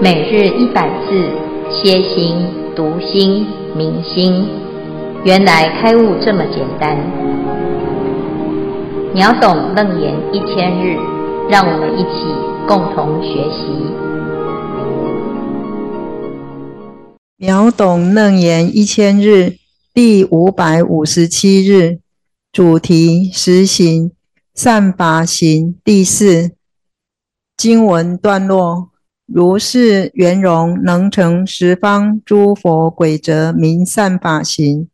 每日一百字，歇心、读心、明心，原来开悟这么简单。秒懂楞严一千日，让我们一起共同学习。秒懂楞严一千日第五百五十七日，主题实行善法行第四经文段落。如是圆融，能成十方诸佛轨则名善法行。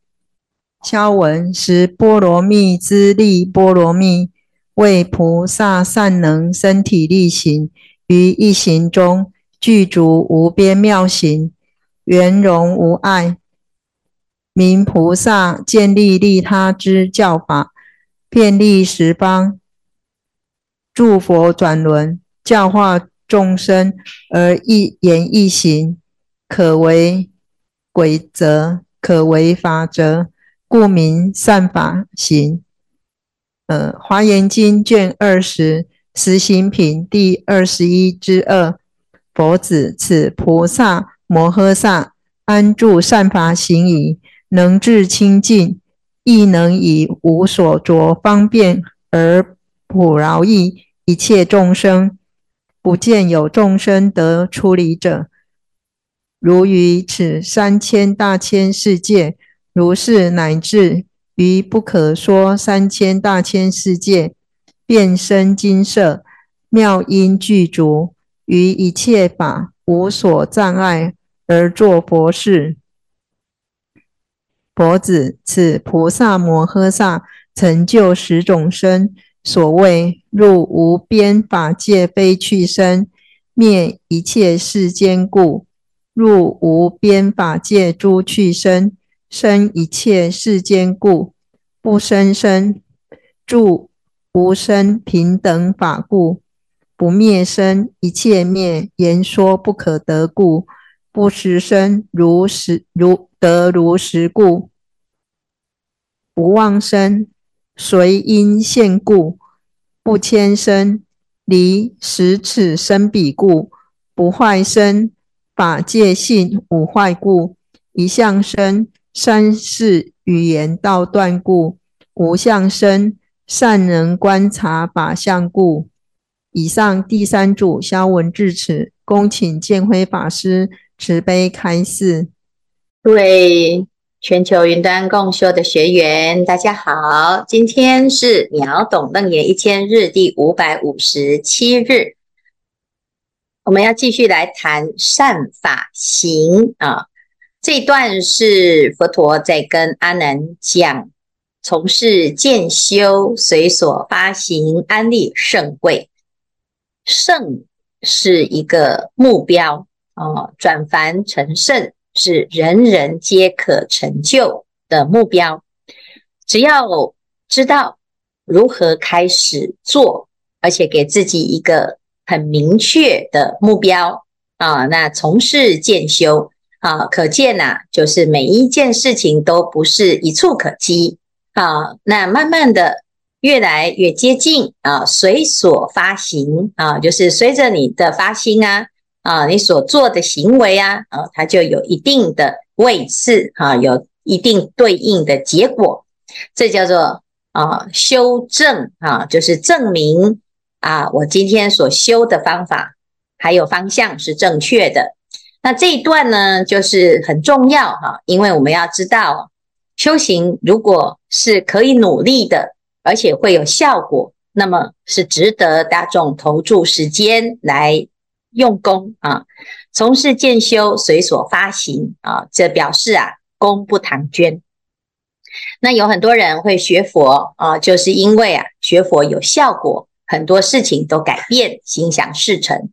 消文十波罗蜜之力波罗蜜，为菩萨善能身体力行，于一行中具足无边妙行，圆融无碍，名菩萨建立利他之教法，遍历十方诸佛转轮，教化。众生而一言一行，可为规则，可为法则，故名善法行。呃，《华严经》卷二十十行品第二十一之二，佛子，此菩萨摩诃萨安住善法行已，能至清净，亦能以无所着方便而普饶益一切众生。不见有众生得出离者，如于此三千大千世界，如是乃至于不可说三千大千世界，遍身金色，妙音具足，于一切法无所障碍而作佛事。佛子，此菩萨摩诃萨成就十种身。所谓入无边法界非去生，灭一切世间故；入无边法界诸去生，生一切世间故；不生生，住无生平等法故；不灭生，一切灭言说不可得故；不实生，如实如得如实故；不妄生。随因现故，不迁生，离十此生彼故，不坏身，法界性无坏故，一相生，三世语言道断故，无相生，善能观察法相故。以上第三组消文至此，恭请建辉法师慈悲开示。对。全球云端共修的学员，大家好，今天是秒懂楞严一千日第五百五十七日，我们要继续来谈善法行啊。这一段是佛陀在跟阿难讲，从事渐修，随所发行，安立圣慧。圣是一个目标啊，转凡成圣。是人人皆可成就的目标，只要知道如何开始做，而且给自己一个很明确的目标啊，那从事建修啊，可见呐、啊，就是每一件事情都不是一蹴可及啊，那慢慢的越来越接近啊，随所发行啊，就是随着你的发心啊。啊，你所做的行为啊，啊，它就有一定的位次，啊，有一定对应的结果，这叫做啊修正啊，就是证明啊，我今天所修的方法还有方向是正确的。那这一段呢，就是很重要哈，因为我们要知道，修行如果是可以努力的，而且会有效果，那么是值得大众投注时间来。用功啊，从事建修，随所发行啊，这表示啊，功不唐捐。那有很多人会学佛啊，就是因为啊，学佛有效果，很多事情都改变，心想事成。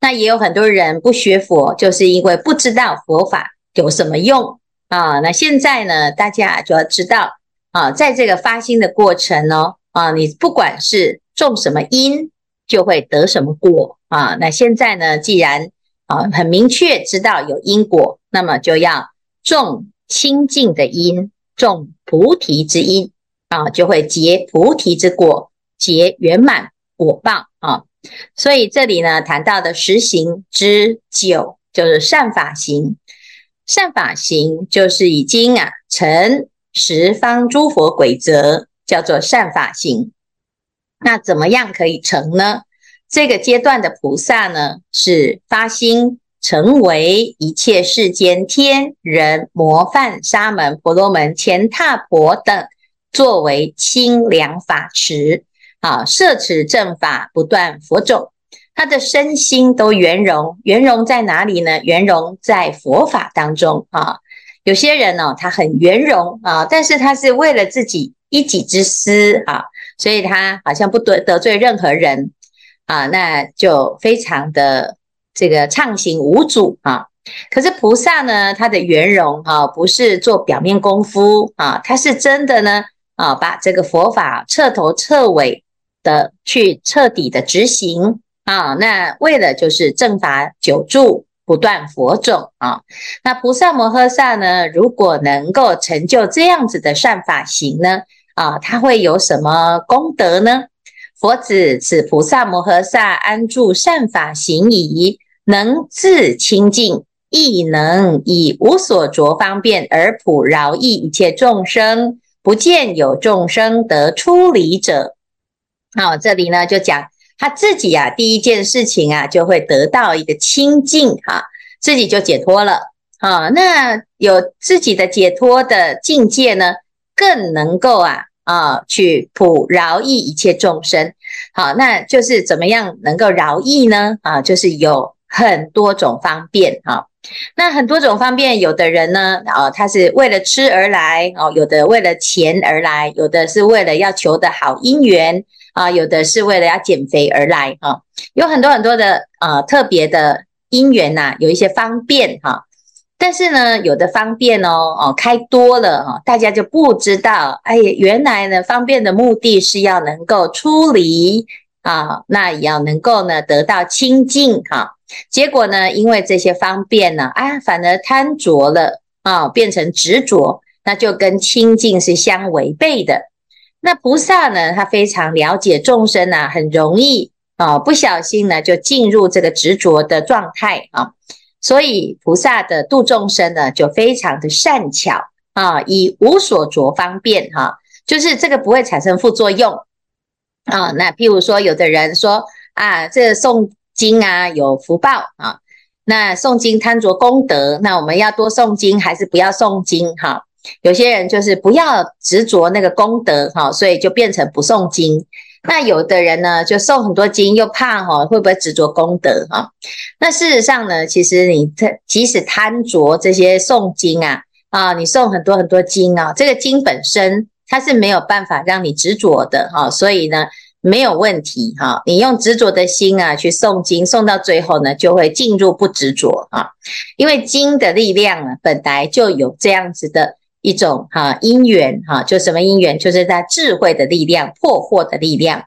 那也有很多人不学佛，就是因为不知道佛法有什么用啊。那现在呢，大家就要知道啊，在这个发心的过程呢，啊，你不管是种什么因，就会得什么果。啊，那现在呢，既然啊很明确知道有因果，那么就要种清净的因，种菩提之因啊，就会结菩提之果，结圆满果报啊。所以这里呢谈到的十行之九就是善法行，善法行就是已经啊成十方诸佛轨则，叫做善法行。那怎么样可以成呢？这个阶段的菩萨呢是发心成为一切世间天人模范沙门婆罗门乾闥婆等作为清凉法池。啊，摄持正法，不断佛种，他的身心都圆融。圆融在哪里呢？圆融在佛法当中啊。有些人呢、哦，他很圆融啊，但是他是为了自己一己之私啊，所以他好像不得得罪任何人啊，那就非常的这个畅行无阻啊。可是菩萨呢，他的圆融啊，不是做表面功夫啊，他是真的呢啊，把这个佛法彻头彻尾。的去彻底的执行啊，那为了就是正法久住，不断佛种啊。那菩萨摩诃萨呢，如果能够成就这样子的善法行呢，啊，他会有什么功德呢？佛子此菩萨摩诃萨安住善法行矣，能自清净，亦能以无所着方便而普饶益一切众生，不见有众生得出离者。好，这里呢就讲他自己啊，第一件事情啊，就会得到一个清净哈，自己就解脱了啊。那有自己的解脱的境界呢，更能够啊啊去普饶益一切众生。好，那就是怎么样能够饶益呢？啊，就是有很多种方便哈。那很多种方便，有的人呢，啊，他是为了吃而来哦，有的为了钱而来，有的是为了要求的好姻缘。啊，有的是为了要减肥而来哈、有很多很多的呃特别的因缘呐、有一些方便哈、但是呢，有的方便哦哦开多了哈、大家就不知道，哎呀，原来呢方便的目的是要能够出离啊，那也要能够呢得到清净哈、啊，结果呢，因为这些方便呢，啊，反而贪着了啊，变成执着，那就跟清净是相违背的。那菩萨呢，他非常了解众生啊，很容易啊，不小心呢就进入这个执着的状态啊，所以菩萨的度众生呢，就非常的善巧啊，以无所着方便哈、就是这个不会产生副作用啊。那譬如说，有的人说啊，这个诵经啊有福报啊，那诵经贪着功德，那我们要多诵经还是不要诵经哈？有些人就是不要执着那个功德哈，所以就变成不诵经。那有的人呢，就诵很多经，又怕哈会不会执着功德哈？那事实上呢，其实你即使贪着这些诵经啊啊，你诵很多很多经啊，这个经本身它是没有办法让你执着的哈，所以呢没有问题哈。你用执着的心啊去诵经，诵到最后呢就会进入不执着啊，因为经的力量啊本来就有这样子的。一种哈因缘哈，就什么因缘，就是在智慧的力量、破惑的力量。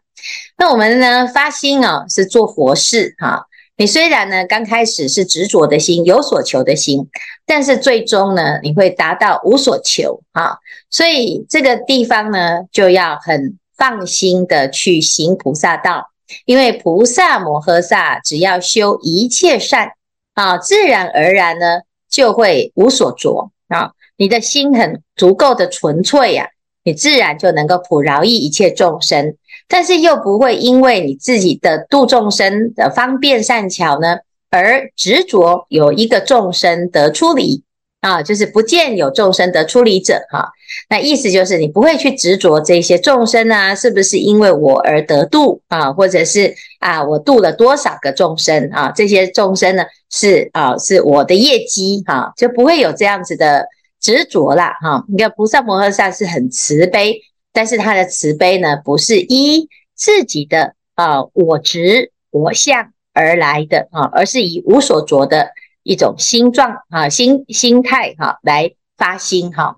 那我们呢发心啊，是做佛事哈。你虽然呢刚开始是执着的心，有所求的心，但是最终呢，你会达到无所求哈。所以这个地方呢，就要很放心的去行菩萨道，因为菩萨摩诃萨只要修一切善啊，自然而然呢就会无所着啊。你的心很足够的纯粹呀、啊，你自然就能够普饶益一切众生，但是又不会因为你自己的度众生的方便善巧呢，而执着有一个众生得出离。啊，就是不见有众生得出离者哈、那意思就是你不会去执着这些众生啊，是不是因为我而得度？啊，或者是啊我度了多少个众生？啊，这些众生呢是啊是我的业绩哈、就不会有这样子的。执着啦，哈！你看菩萨摩诃萨是很慈悲，但是他的慈悲呢，不是依自己的啊我执我相而来的啊，而是以无所着的一种心状啊心心态哈来发心哈。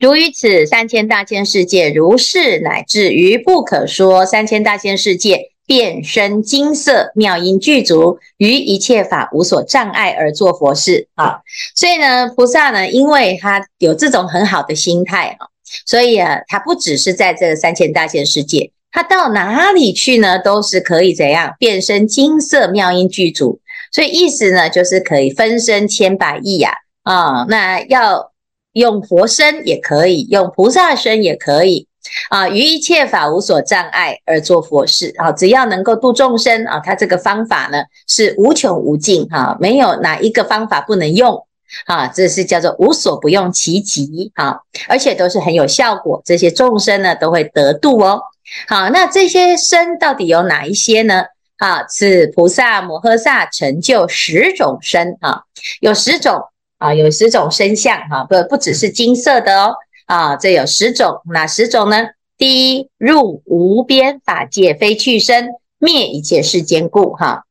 如于此三千大千世界，如是乃至于不可说三千大千世界。变身金色妙音具足，于一切法无所障碍而做佛事啊！所以呢，菩萨呢，因为他有这种很好的心态啊，所以啊，他不只是在这三千大千世界，他到哪里去呢？都是可以怎样变身金色妙音具足，所以意思呢，就是可以分身千百亿呀啊，啊，那要用佛身也可以，用菩萨身也可以啊，于一切法无所障碍而做佛事啊，只要能够度众生啊，他这个方法呢是无穷无尽哈、啊，没有哪一个方法不能用。啊，这是叫做无所不用其极，啊，而且都是很有效果，这些众生呢都会得度哦。好，那这些身到底有哪一些呢？啊，是菩萨摩诃萨成就十种身啊，有十种啊，有十种身相哈，不不只是金色的哦，啊，这有十种，哪十种呢？第一，入无边法界非去身，灭一切世间故，哈，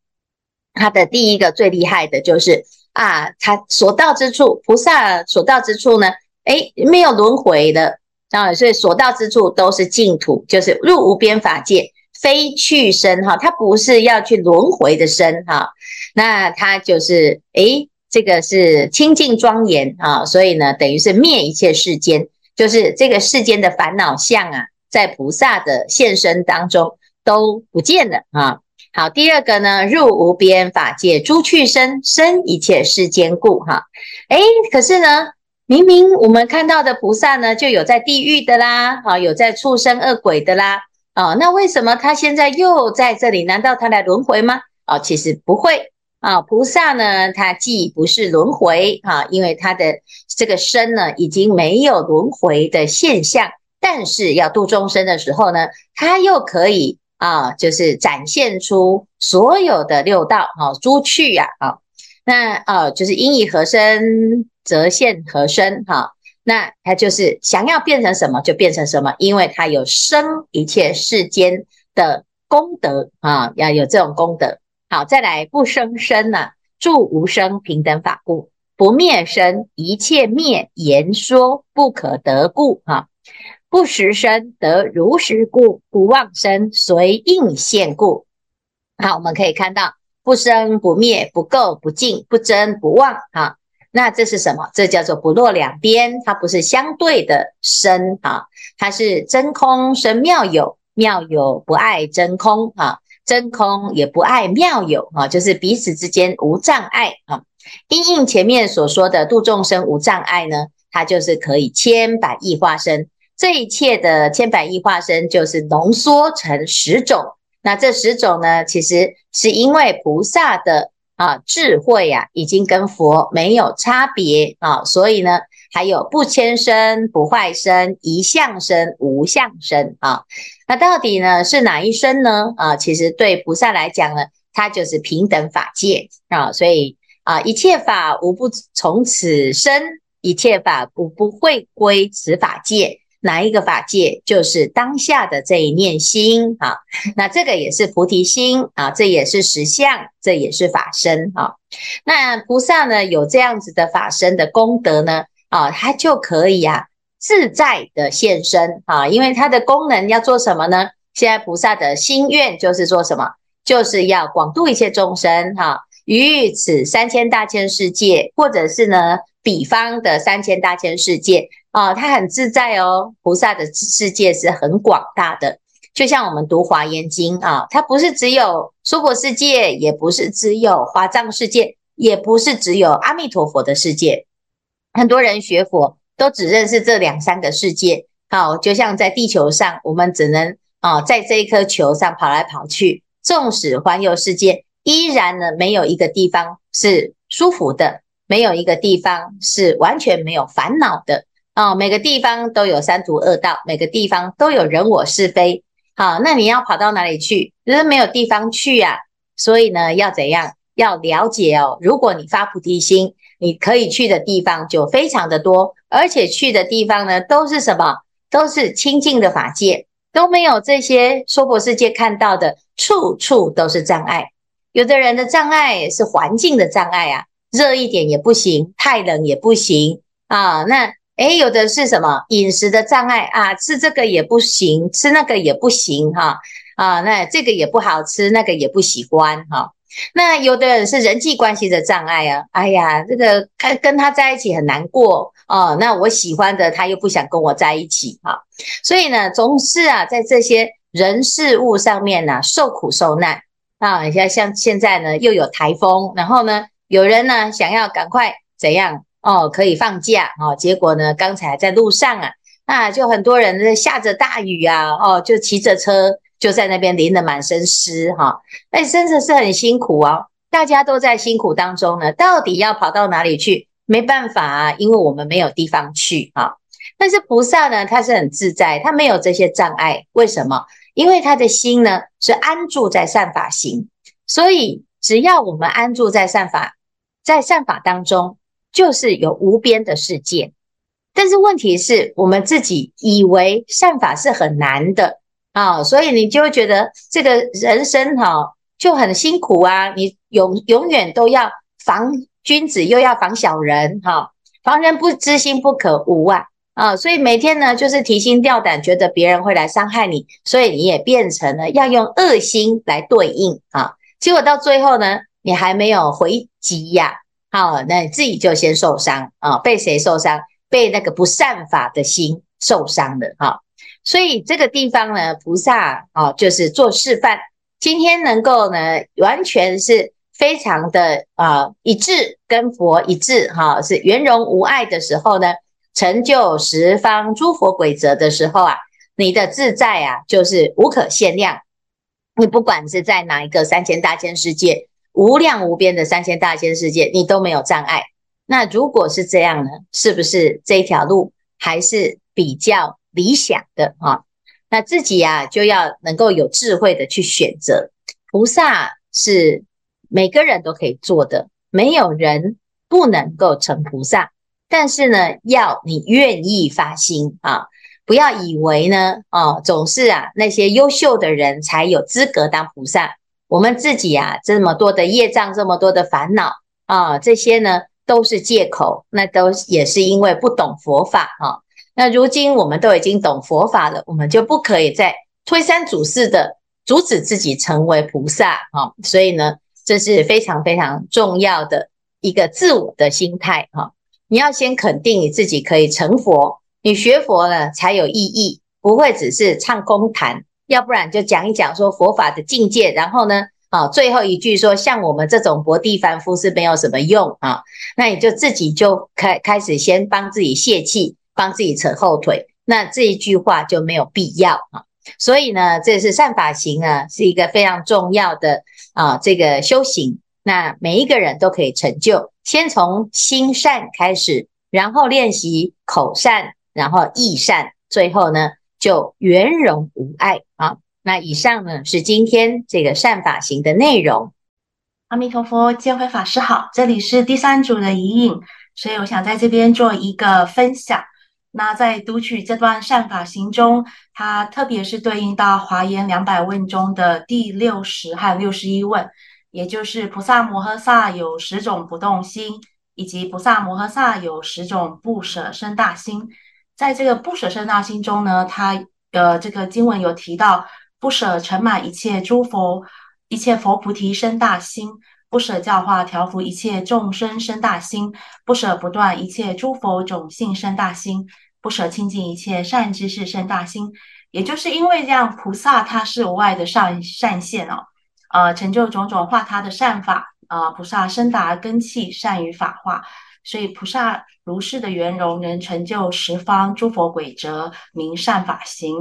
它的第一个最厉害的就是。啊，他所到之处，菩萨所到之处呢，诶，没有轮回的啊，所以所到之处都是净土，就是入无边法界，非去身哈，他不是要去轮回的身哈，那他就是诶，这个是清净庄严啊，所以呢，等于是灭一切世间，就是这个世间的烦恼相啊，在菩萨的现身当中都不见了啊。好，第二个呢，入无边法界诸去身，身一切世间故。哈，诶，可是呢，明明我们看到的菩萨呢，就有在地狱的啦，啊，有在畜生恶鬼的啦，啊，那为什么他现在又在这里？难道他来轮回吗？啊，其实不会啊，菩萨呢，他既不是轮回啊，因为他的这个身呢，已经没有轮回的现象，但是要度众生的时候呢，他又可以。啊，就是展现出所有的六道，哈，诸趣呀，啊，那呃，就是应以何身则现何身，哈，那他就是想要变成什么就变成什么，因为他有生一切世间的功德啊，要有这种功德。好，再来不生身呢，住无生平等法故，不灭身一切灭言说不可得故，哈。不实身得如实故，不妄身随应现故。好，我们可以看到不生不灭不垢不净不增不妄。哈，那这是什么？这叫做不落两边，它不是相对的生啊，它是真空生妙有，妙有不碍真空啊，真空也不爱妙有啊，就是彼此之间无障碍啊。因应前面所说的度众生无障碍呢，它就是可以千百亿化身。这一切的千百亿化身就是浓缩成十种，那这十种呢，其实是因为菩萨的啊智慧啊，已经跟佛没有差别啊，所以呢，还有不迁身、不坏身、一相身、无相身啊。那到底呢是哪一生呢？啊，其实对菩萨来讲呢，它就是平等法界啊，所以啊，一切法无不从此生，一切法无不会归此法界。哪一个法界就是当下的这一念心啊？那这个也是菩提心啊，这也是实相，这也是法身啊。那菩萨呢，有这样子的法身的功德呢啊，他就可以啊自在的现身啊，因为它的功能要做什么呢？现在菩萨的心愿就是做什么？就是要广度一切众生哈，于此三千大千世界，或者是呢彼方的三千大千世界。啊，它很自在哦。菩萨的世界是很广大的，就像我们读华严经啊，它不是只有娑婆世界，也不是只有华藏世界，也不是只有阿弥陀佛的世界。很多人学佛都只认识这两三个世界。好，就像在地球上，我们只能啊，在这一颗球上跑来跑去，纵使环游世界，依然呢，没有一个地方是舒服的，没有一个地方是完全没有烦恼的。哦，每个地方都有三途恶道，每个地方都有人我是非。好，那你要跑到哪里去？就是没有地方去呀。所以呢，要怎样？要了解哦。如果你发菩提心，你可以去的地方就非常的多，而且去的地方呢，都是什么？都是清净的法界，都没有这些娑婆世界看到的，处处都是障碍。有的人的障碍是环境的障碍啊，热一点也不行，太冷也不行啊。那诶，有的是什么饮食的障碍啊？吃这个也不行，吃那个也不行哈啊，那这个也不好吃，那个也不喜欢哈。那有的人是人际关系的障碍啊，哎呀，这个跟跟他在一起很难过哦。那我喜欢的他又不想跟我在一起哈，所以呢，总是啊，在这些人事物上面呢、啊、受苦受难啊。你像像现在呢又有台风，然后呢有人呢想要赶快怎样哦可以放假哦，结果呢刚才在路上啊，那就很多人在下着大雨啊哦，就骑着车就在那边淋得满身湿哈，那真的是很辛苦哦。大家都在辛苦当中呢，到底要跑到哪里去？没办法啊，因为我们没有地方去啊。但是菩萨呢，他是很自在，他没有这些障碍。为什么？因为他的心呢是安住在善法行，所以只要我们安住在善法，在善法当中，就是有无边的世界。但是问题是我们自己以为善法是很难的啊，所以你就会觉得这个人生哈就很辛苦啊，你。永永远都要防君子，又要防小人，哈，防人不知心不可无啊，啊，所以每天呢，就是提心吊胆，觉得别人会来伤害你，所以你也变成了要用恶心来对应，啊，结果到最后呢，你还没有回击呀，好，那你自己就先受伤啊，被谁受伤？被那个不善法的心受伤了，哈，所以这个地方呢，菩萨啊，就是做示范，今天能够呢，完全是。非常的啊、一致，跟佛一致哈，是圆融无碍的时候呢，成就十方诸佛鬼则的时候啊，你的自在啊就是无可限量。你不管是在哪一个三千大千世界，无量无边的三千大千世界，你都没有障碍。那如果是这样呢，是不是这条路还是比较理想的啊？那自己啊就要能够有智慧的去选择。菩萨是。每个人都可以做的，没有人不能够成菩萨。但是呢，要你愿意发心啊，不要以为呢，哦，总是啊那些优秀的人才有资格当菩萨。我们自己啊，这么多的业障，这么多的烦恼啊，这些呢都是借口，那都也是因为不懂佛法哈、啊。那如今我们都已经懂佛法了，我们就不可以再推三阻四的阻止自己成为菩萨哈。所以呢。这是非常非常重要的一个自我的心态哈，你要先肯定你自己可以成佛，你学佛了才有意义，不会只是唱空谈，要不然就讲一讲说佛法的境界，然后呢，啊，最后一句说像我们这种薄地凡夫是没有什么用啊，那你就自己就开开始先帮自己泄气，帮自己扯后腿，那这一句话就没有必要啊。所以呢，这是善法行呢，是一个非常重要的啊，这个修行。那每一个人都可以成就，先从心善开始，然后练习口善，然后意善，最后呢就圆融无碍啊。那以上呢是今天这个善法行的内容。阿弥陀佛，见辉法师好，这里是第三组的遗影，所以我想在这边做一个分享。那在读取这段善法行中，它特别是对应到华严两百问中的第六十和六十一问，也就是菩萨摩诃萨有十种不动心，以及菩萨摩诃萨有十种不舍生大心。在这个不舍生大心中呢，它呃这个经文有提到不舍盛满一切诸佛、一切佛菩提生大心。不舍教化调伏一切众生生大心，不舍不断一切诸佛种性生大心，不舍亲近一切善知识生大心。也就是因为这样，菩萨他是无碍的善善现哦，呃，成就种种化他的善法啊、呃。菩萨生达根器，善于法化，所以菩萨如是的圆融，能成就十方诸佛轨则，名善法行。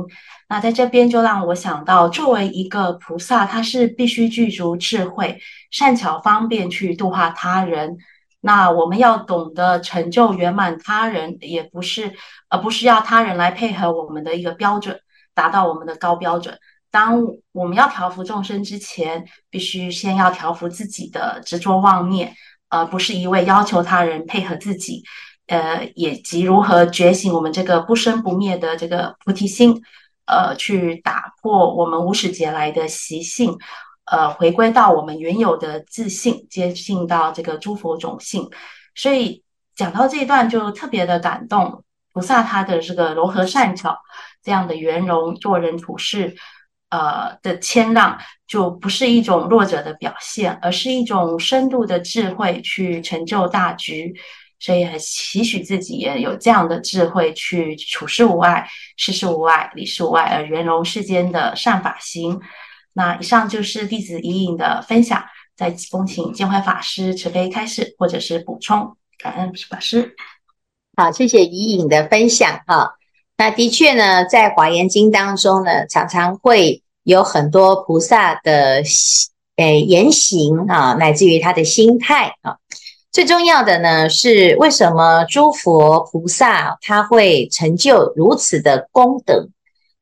那在这边就让我想到，作为一个菩萨，他是必须具足智慧、善巧方便去度化他人。那我们要懂得成就圆满他人，也不是，而不是要他人来配合我们的一个标准，达到我们的高标准。当我们要调伏众生之前，必须先要调伏自己的执着妄念，而不是一味要求他人配合自己。呃，也即如何觉醒我们这个不生不灭的这个菩提心。呃，去打破我们无始劫来的习性，呃，回归到我们原有的自信，接近到这个诸佛种性。所以讲到这一段就特别的感动，菩萨他的这个柔和善巧，这样的圆融做人处事，呃的谦让，就不是一种弱者的表现，而是一种深度的智慧去成就大局。所以很期许自己也有这样的智慧，去处事无碍、事事无碍、理事无碍，而圆融世间的善法行。那以上就是弟子怡颖的分享，再恭请见辉法师慈悲开示或者是补充。感恩法师。好，谢谢怡颖的分享哈。那的确呢，在华严经当中呢，常常会有很多菩萨的诶言行啊，乃至于他的心态啊。最重要的呢，是为什么诸佛菩萨他会成就如此的功德？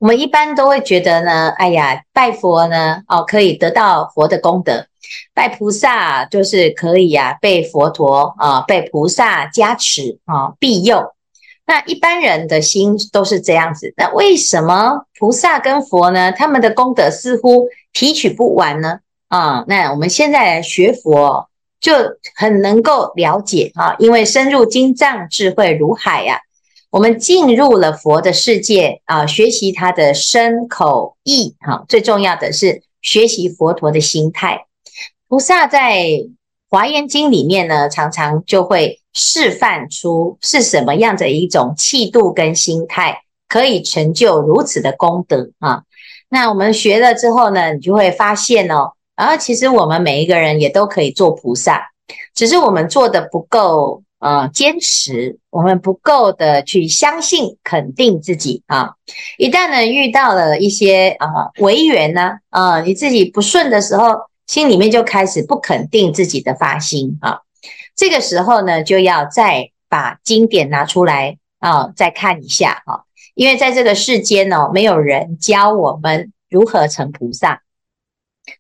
我们一般都会觉得呢，哎呀，拜佛呢，哦，可以得到佛的功德。拜菩萨就是可以啊，被佛陀啊，被菩萨加持啊，庇佑。那一般人的心都是这样子。那为什么菩萨跟佛呢？他们的功德似乎提取不完呢？啊，那我们现在来学佛，就很能够了解啊，因为深入经藏，智慧如海呀。我们进入了佛的世界啊，学习他的身口意。哈，最重要的是学习佛陀的心态。菩萨在《华严经》里面呢，常常就会示范出是什么样的一种气度跟心态，可以成就如此的功德啊。那我们学了之后呢，你就会发现哦，啊，其实我们每一个人也都可以做菩萨，只是我们做的不够呃坚持，我们不够的去相信、肯定自己啊。一旦呢遇到了一些啊违缘呢，啊，你自己不顺的时候。心里面就开始不肯定自己的发心啊，这个时候呢，就要再把经典拿出来啊，再看一下啊，因为在这个世间呢，没有人教我们如何成菩萨，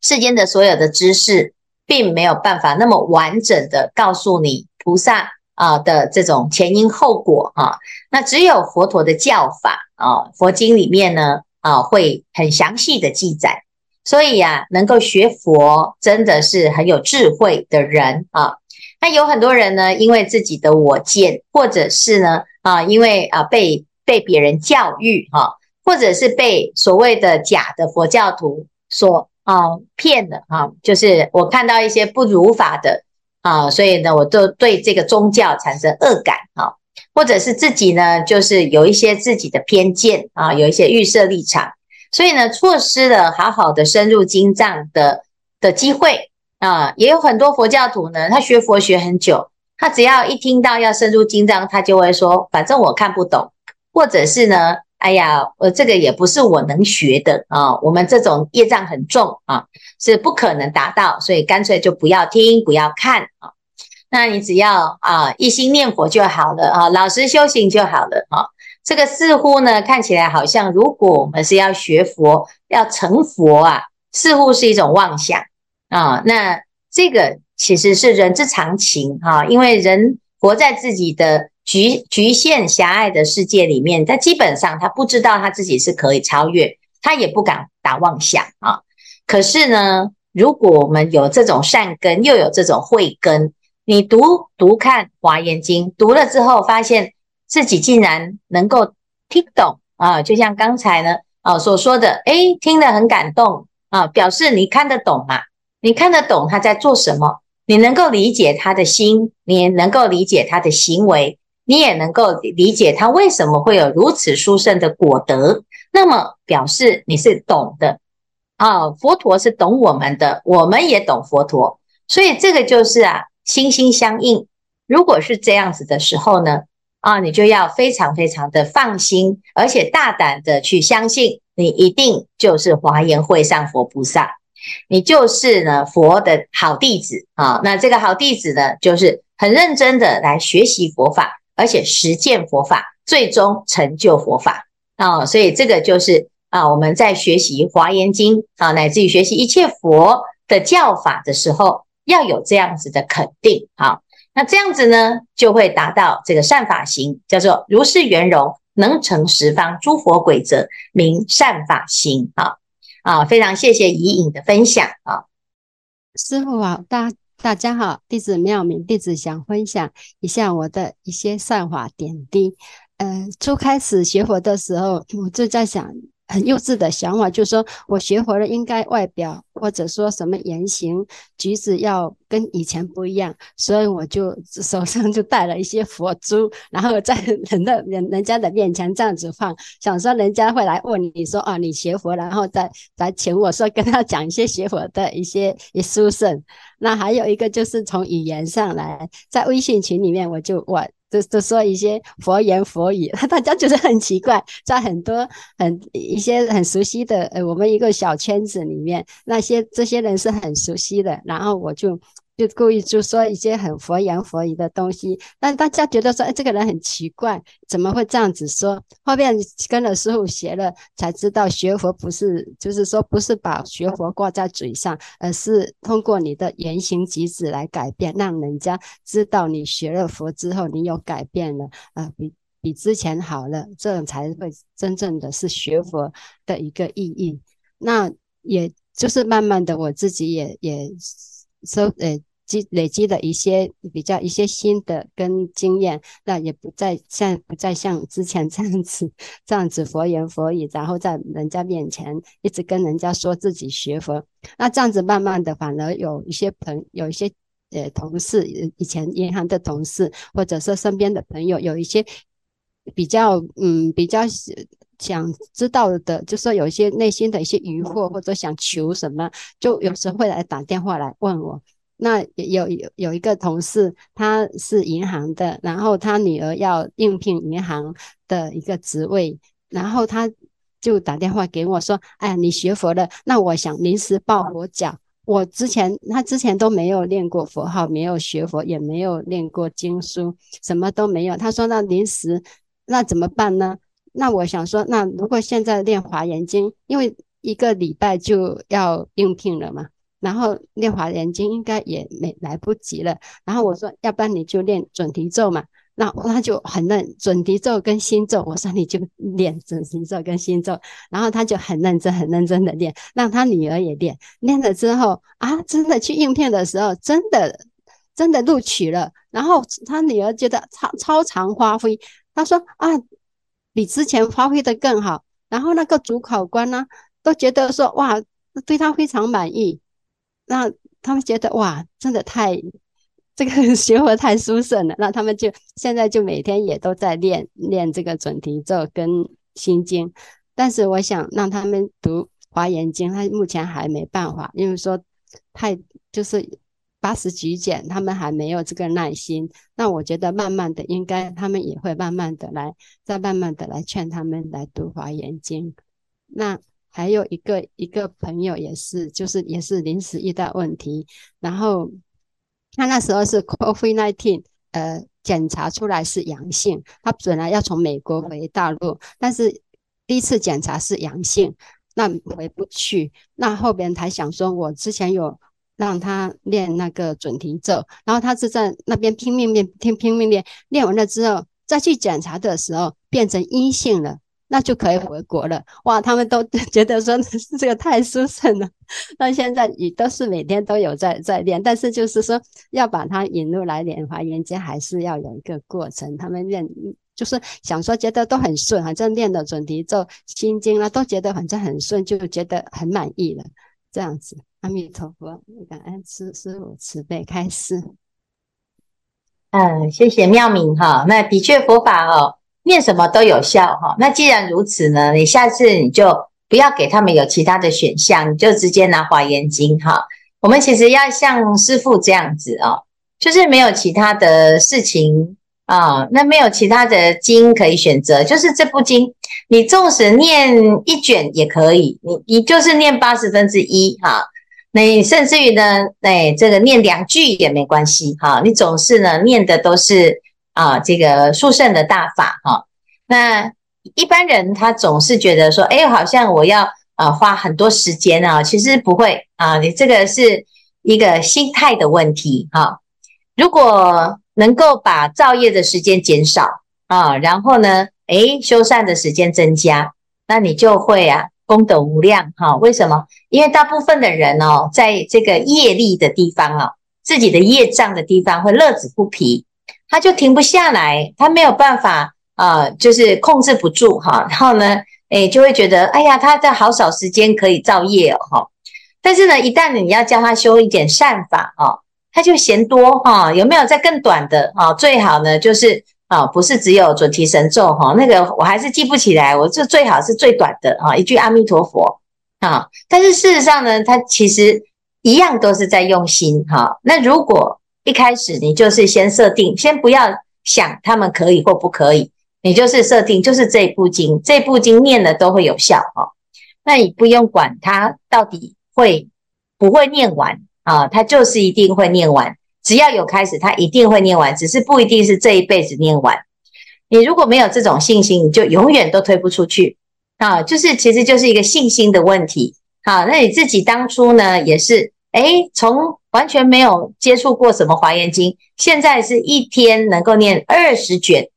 世间的所有的知识，并没有办法那么完整的告诉你菩萨啊的这种前因后果啊，那只有佛陀的教法啊，佛经里面呢啊，会很详细的记载。所以呀、能够学佛真的是很有智慧的人啊。那有很多人呢，因为自己的我见，或者是呢啊，因为啊被被别人教育哈、或者是被所谓的假的佛教徒所啊骗了哈、啊，就是我看到一些不如法的啊，所以呢，我就对这个宗教产生恶感啊，或者是自己呢，就是有一些自己的偏见啊，有一些预设立场。所以呢，错失了好好的深入经藏的的机会啊！也有很多佛教徒呢，他学佛学很久，他只要一听到要深入经藏，他就会说：“反正我看不懂，或者是呢，哎呀，我这个也不是我能学的啊！我们这种业障很重啊，是不可能达到，所以干脆就不要听，不要看啊！那你只要啊一心念佛就好了啊，老实修行就好了啊！”这个似乎呢，看起来好像，如果我们是要学佛、要成佛啊，似乎是一种妄想啊。那这个其实是人之常情哈、啊，因为人活在自己的局局限狭隘的世界里面，他基本上他不知道他自己是可以超越，他也不敢打妄想啊。可是呢，如果我们有这种善根，又有这种慧根，你读读看《华严经》，读了之后发现。自己竟然能够听懂啊，就像刚才呢啊所说的，诶，听得很感动啊，表示你看得懂嘛，你看得懂他在做什么，你能够理解他的心，你能够理解他的行为，你也能够理解他为什么会有如此殊胜的果德，那么表示你是懂的。啊，佛陀是懂我们的，我们也懂佛陀，所以这个就是啊，心心相印。如果是这样子的时候呢，啊，你就要非常非常的放心，而且大胆的去相信，你一定就是华严会上佛菩萨，你就是呢佛的好弟子啊。那这个好弟子呢，就是很认真的来学习佛法，而且实践佛法，最终成就佛法啊。所以这个就是啊，我们在学习华严经啊，乃至于学习一切佛的教法的时候，要有这样子的肯定啊。那这样子呢，就会达到这个善法行，叫做如是圆融，能成十方诸佛鬼则，名善法行。啊啊，非常谢谢怡颖的分享啊，师傅啊，大大家好，弟子妙明，弟子想分享一下我的一些善法点滴。呃，初开始学佛的时候，我就在想。很幼稚的想法，就是说我学佛了，应该外表或者说什么言行举止要跟以前不一样，所以我就手上就带了一些佛珠，然后在人的人人家的面前这样子放，想说人家会来问你说啊，你学佛，然后再再请我说跟他讲一些学佛的一些一书圣。那还有一个就是从语言上来，在微信群里面我就我。就就说一些佛言佛语，大家觉得很奇怪，在很多很一些很熟悉的呃，我们一个小圈子里面，那些这些人是很熟悉的，然后我就。就故意就说一些很佛言佛语的东西，但大家觉得说，哎，这个人很奇怪，怎么会这样子说？后面跟了师傅学了，才知道学佛不是，就是说不是把学佛挂在嘴上，而是通过你的言行举止来改变，让人家知道你学了佛之后，你有改变了，啊、比比之前好了，这样才会真正的是学佛的一个意义。那也就是慢慢的，我自己也也收呃。积累积的一些比较一些新的跟经验，那也不再像不再像之前这样子这样子佛言佛语，然后在人家面前一直跟人家说自己学佛，那这样子慢慢的反而有一些朋有一些呃同事，以前银行的同事，或者是身边的朋友，有一些比较嗯比较想知道的，就说有一些内心的一些疑惑或者想求什么，就有时候会来打电话来问我。那有有有一个同事，他是银行的，然后他女儿要应聘银行的一个职位，然后他就打电话给我说：“哎呀，你学佛了，那我想临时抱佛脚。我之前他之前都没有练过佛号，没有学佛，也没有练过经书，什么都没有。他说那临时那怎么办呢？那我想说，那如果现在练华严经，因为一个礼拜就要应聘了嘛。”然后念华严经应该也没来不及了。然后我说，要不然你就念准提咒嘛。那他就很认准提咒跟心咒。我说你就练准提咒跟心咒。然后他就很认真、很认真的练，让他女儿也练。练了之后啊，真的去应聘的时候，真的真的录取了。然后他女儿觉得超超常发挥。他说啊，比之前发挥的更好。然后那个主考官呢，都觉得说哇，对他非常满意。那他们觉得哇，真的太这个学佛太殊胜了。那他们就现在就每天也都在练练这个准提咒跟心经。但是我想让他们读华严经，他目前还没办法，因为说太就是八十几卷，他们还没有这个耐心。那我觉得慢慢的，应该他们也会慢慢的来，再慢慢的来劝他们来读华严经。那。还有一个一个朋友也是，就是也是临时遇到问题，然后他那时候是 COVID-19，呃，检查出来是阳性，他本来要从美国回大陆，但是第一次检查是阳性，那回不去，那后边才想说，我之前有让他练那个准提咒，然后他是在那边拼命练，拼拼命练，练完了之后再去检查的时候变成阴性了。那就可以回国了，哇！他们都 觉得说 这个太殊胜了。那现在也都是每天都有在在练，但是就是说要把它引入来练华严经，还是要有一个过程。他们练就是想说觉得都很顺，反正练的准提咒、心经啊，都觉得反正很顺，就觉得很满意了。这样子，阿弥陀佛，感恩师师父慈悲开示。嗯，谢谢妙明哈。那的确佛法哦。念什么都有效哈，那既然如此呢，你下次你就不要给他们有其他的选项，你就直接拿华严经哈。我们其实要像师父这样子哦，就是没有其他的事情啊，那没有其他的经可以选择，就是这部经，你纵使念一卷也可以，你你就是念八十分之一哈，你甚至于呢，哎，这个念两句也没关系哈，你总是呢念的都是。啊，这个速胜的大法哈，那一般人他总是觉得说，哎，好像我要啊花很多时间啊，其实不会啊，你这个是一个心态的问题哈。如果能够把造业的时间减少啊，然后呢，哎，修善的时间增加，那你就会啊功德无量哈。为什么？因为大部分的人哦，在这个业力的地方哦，自己的业障的地方会乐此不疲。他就停不下来，他没有办法啊、就是控制不住哈。然后呢，诶，就会觉得，哎呀，他在好少时间可以造业哦哈。但是呢，一旦你要教他修一点善法哦，他就嫌多哈，有没有再更短的啊？最好呢就是啊，不是只有准提神咒哈，那个我还是记不起来，我这最好是最短的啊，一句阿弥陀佛啊。但是事实上呢，他其实一样都是在用心哈。那如果一开始你就是先设定，先不要想他们可以或不可以，你就是设定就是这部经，这部经念了都会有效哦。那你不用管他到底会不会念完。啊，他就是一定会念完，只要有开始，他一定会念完，只是不一定是这一辈子念完。你如果没有这种信心，你就永远都推不出去啊。就是其实就是一个信心的问题。好，那你自己当初呢，也是诶，从完全没有接触过什么华严经，现在是一天能够念二十卷，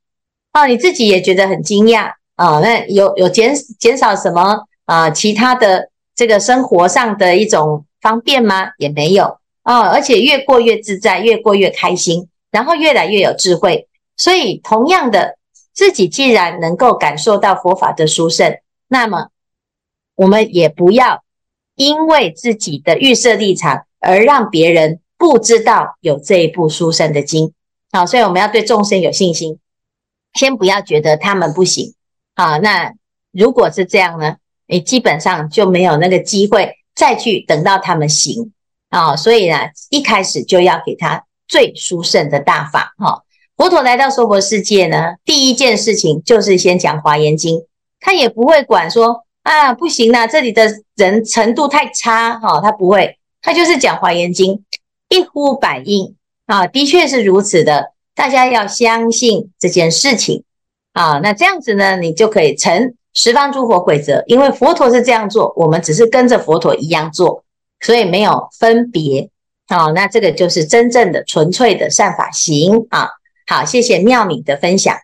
哦，你自己也觉得很惊讶啊。那有有减减少什么啊？其他的这个生活上的一种。方便吗？也没有啊，而且越过越自在，越过越开心，然后越来越有智慧。所以，同样的，自己既然能够感受到佛法的殊胜，那么我们也不要因为自己的预设立场而让别人不知道有这一部殊胜的经。好，所以我们要对众生有信心，先不要觉得他们不行。好，那如果是这样呢，你基本上就没有那个机会。再去等到他们行啊，所以呢，一开始就要给他最殊胜的大法哈。佛陀来到娑婆世界呢，第一件事情就是先讲华严经，他也不会管说啊不行啦，这里的人程度太差哈，他不会，他就是讲华严经，一呼百应啊，的确是如此的，大家要相信这件事情啊，那这样子呢，你就可以成。十方诸佛轨则，因为佛陀是这样做，我们只是跟着佛陀一样做，所以没有分别。啊、那这个就是真正的纯粹的善法行啊。好，谢谢妙敏的分享。